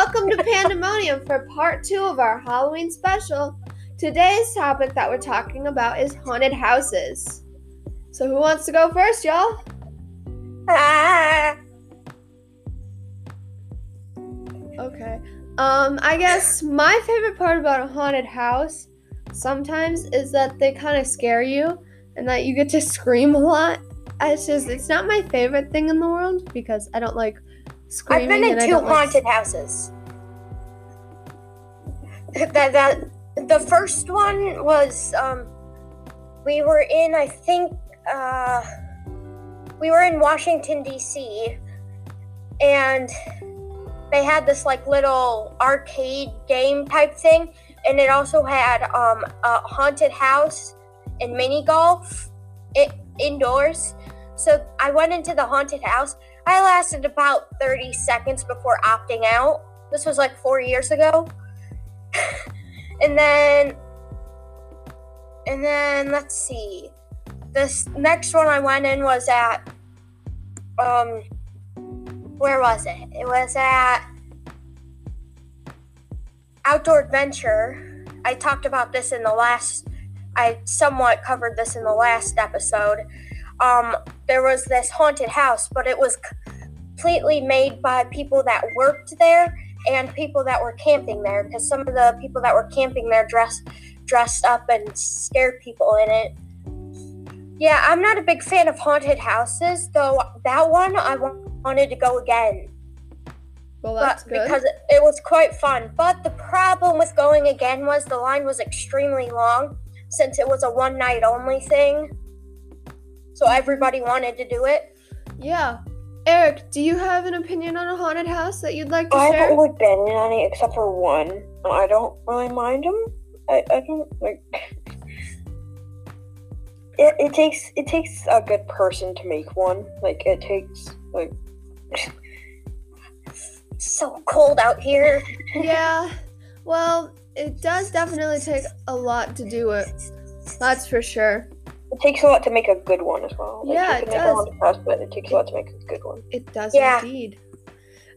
Welcome to Pandemonium for part two of our Halloween special. Today's topic that we're talking about is haunted houses. So, who wants to go first, y'all? Okay. Um, I guess my favorite part about a haunted house sometimes is that they kind of scare you and that you get to scream a lot. It's just, it's not my favorite thing in the world because I don't like. I've been in two don't like- haunted houses. That that the first one was um we were in I think uh we were in Washington DC and they had this like little arcade game type thing and it also had um a haunted house and mini golf it indoors. So I went into the haunted house I lasted about 30 seconds before opting out. This was like four years ago. and then, and then let's see. This next one I went in was at, um, where was it? It was at Outdoor Adventure. I talked about this in the last, I somewhat covered this in the last episode. Um, there was this haunted house, but it was completely made by people that worked there and people that were camping there because some of the people that were camping there dressed dressed up and scared people in it. Yeah, I'm not a big fan of haunted houses, though that one I wanted to go again Well, but good. because it, it was quite fun. But the problem with going again was the line was extremely long since it was a one night only thing. So everybody wanted to do it. Yeah. Eric, do you have an opinion on a haunted house that you'd like to I share? haven't really been in any except for one. I don't really mind them. I, I don't like. It, it takes it takes a good person to make one. Like it takes like so cold out here. yeah. Well, it does definitely take a lot to do it. That's for sure. It takes a lot to make a good one as well. Like, Yeah, you it can make does. a haunted house, but it takes a lot to make a good one. It does Yeah. indeed.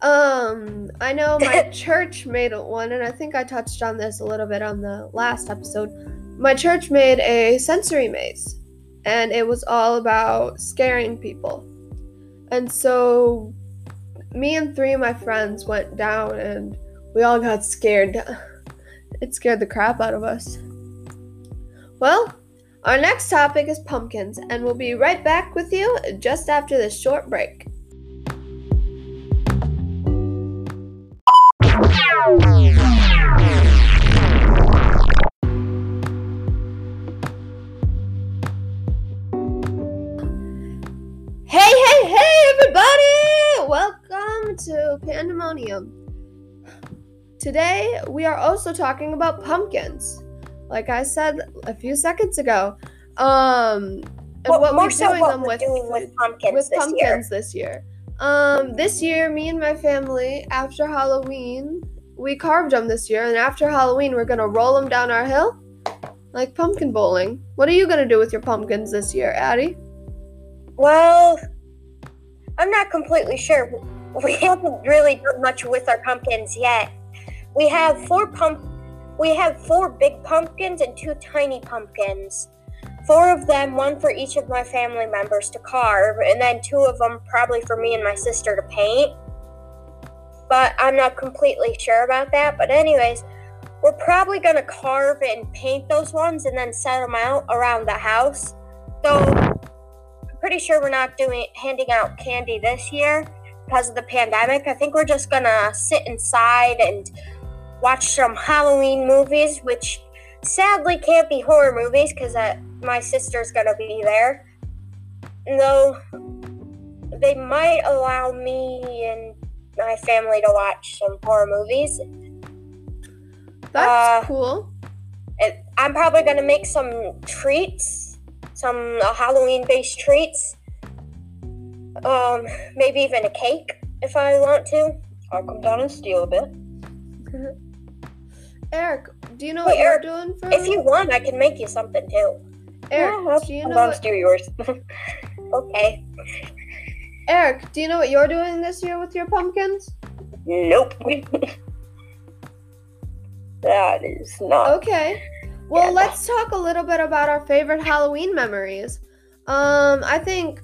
Um, I know my church made one, and I think I touched on this a little bit on the last episode. My church made a sensory maze, and it was all about scaring people. And so, me and three of my friends went down, and we all got scared. It scared the crap out of us. Well, our next topic is pumpkins, and we'll be right back with you just after this short break. Hey, hey, hey, everybody! Welcome to Pandemonium. Today, we are also talking about pumpkins. Like I said a few seconds ago. Um, Well, what more we're so doing what them we're with, doing with pumpkins with this pumpkins year. this year. Um, this year, me and my family, after Halloween, we carved them this year, and after Halloween, we're gonna roll them down our hill, like pumpkin bowling. What are you gonna do with your pumpkins this year, Addie? Well, I'm not completely sure. We haven't really done much with our pumpkins yet. We have four pump we have four big pumpkins and two tiny pumpkins. Four of them, one for each of my family members to carve, and then two of them probably for me and my sister to paint. But I'm not completely sure about that. But anyways, we're probably gonna carve and paint those ones and then set them out around the house. So I'm pretty sure we're not doing handing out candy this year because of the pandemic. I think we're just gonna sit inside and watch some Halloween movies, which sadly can't be horror movies because my sister's gonna be there. Though they might allow me and my family to watch some horror movies. That's Uh, cool. And I'm probably gonna make some treats, some uh, Halloween-based treats. Um, maybe even a cake if I want to. I'll come down and steal a bit. Eric, do you know Wait, what you're doing for? If you want, I can make you something too. Eric, yeah, do you come know what, steal yours. Okay. Eric, do you know what you're doing this year with your pumpkins? Nope. that is not. Okay. Well, Yeah. let's talk a little bit about our favorite Halloween memories. Um, I think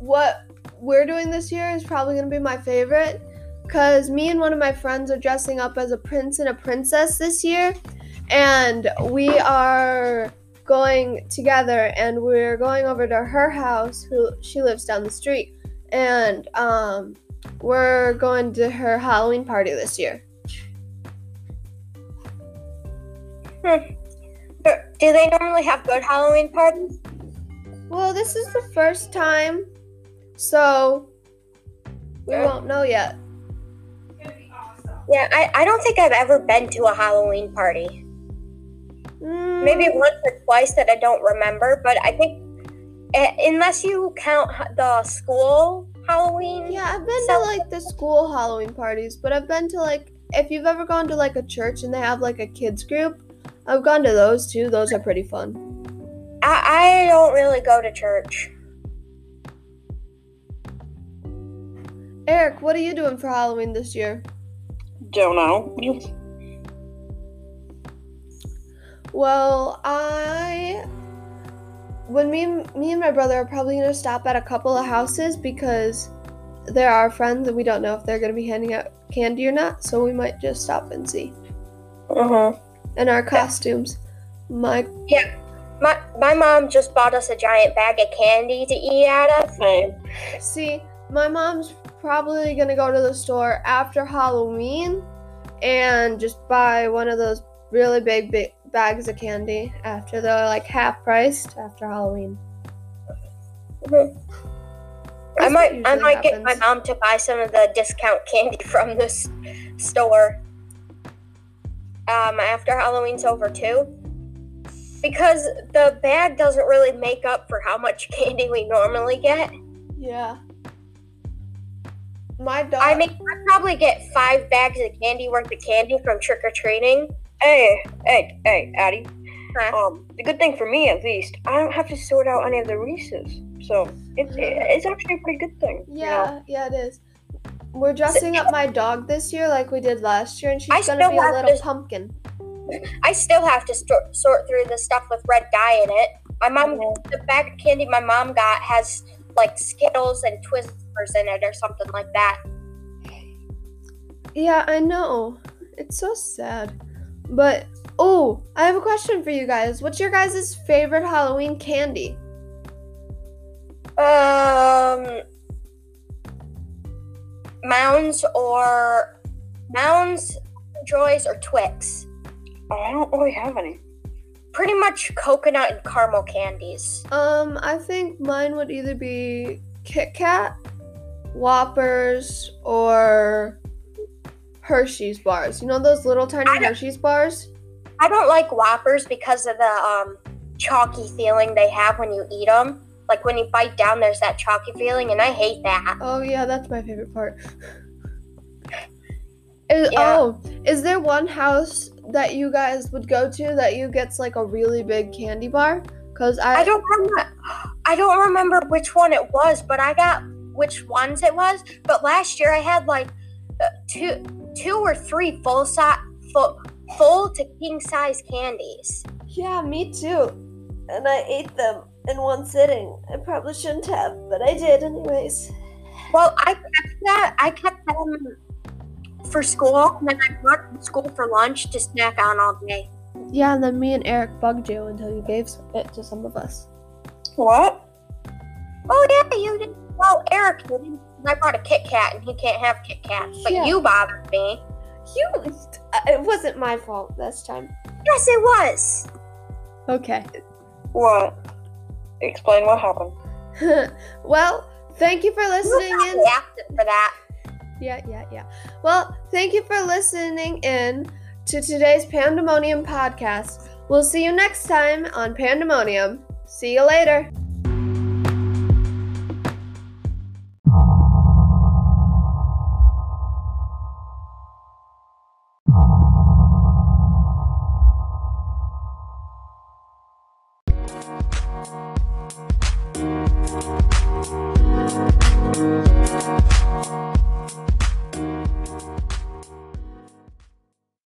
what we're doing this year is probably going to be my favorite because me and one of my friends are dressing up as a prince and a princess this year, and we are going together and we're going over to her house who she lives down the street and um we're going to her Halloween party this year. Do do they normally have good Halloween parties? Well, this is the first time, so we won't know yet. Yeah, I, I don't think I've ever been to a Halloween party. Mm, Maybe once or twice that I don't remember, but I think eh, unless you count the school Halloween. Yeah, I've been to like the school Halloween parties, but I've been to like if you've ever gone to like a church and they have like a kids group, I've gone to those too. Those are pretty fun. I, I don't really go to church. Eric, what are you doing for Halloween this year? Don't know. Well, I when me me and my brother are probably gonna stop at a couple of houses because they're our friends and we don't know if they're gonna be handing out candy or not, so we might just stop and see. Uh huh. And our costumes. My yeah. My my mom just bought us a giant bag of candy to eat out of. Same. see, my mom's probably gonna go to the store after Halloween and just buy one of those really big, big bags of candy after they're like half priced after Halloween. I might I might get my mom to buy some of the discount candy from this store. Um, after Halloween's over too. Because the bag doesn't really make up for how much candy we normally get. Yeah. My dog. I mean, I probably get five bags of candy worth of candy from trick or treating. Hey, hey, hey, Addie. Huh? Um, the good thing for me, at least, I don't have to sort out any of the Reese's, so it, it, it's actually a pretty good thing. you know? yeah, yeah, it is. We're dressing up my dog this year like we did last year, and she's I gonna be a little to- pumpkin. I still have to sort sort through the stuff with red dye in it. My mom, the bag of candy my mom got has like Skittles and Twizzlers in it or something like that. Yeah, I know. It's so sad. But oh, I have a question for you guys. What's your guys' favorite Halloween candy? Um, Mounds or Mounds, Joys or Twix. Oh, I don't really have any. Pretty much coconut and caramel candies. Um, I think mine would either be Kit Kat, Whoppers, or Hershey's bars. You know those little tiny Hershey's bars? I don't like Whoppers because of the um chalky feeling they have when you eat them. Like when you bite down, there's that chalky feeling, and I hate that. Oh yeah, that's my favorite part. Is, Yeah. Oh, is there one house that you guys would go to that you gets like a really big candy bar? Cause I, I don't remember. I don't remember which one it was, but I got which ones it was. But last year I had like uh, two, two or three full size, full, full to king size candies. yeah, me too. And I ate them in one sitting. I probably shouldn't have, but I did anyways. Well, I kept that. I kept them for school, and then I brought them to school for lunch to snack on all day. Yeah, and then me and Eric bugged you until you gave it to some of us. What? Oh yeah, you did. Well, Eric didn't. I brought a Kit Kat, and he can't have Kit Kats. But Yeah. you bothered me. You, uh, it wasn't my fault this time. Yes, it was. Okay. What? Explain what happened. well, thank you for listening You in. reacted for that. Yeah, yeah, yeah. Well, thank you for listening in to today's Pandemonium podcast. We'll see you next time on Pandemonium. See you later.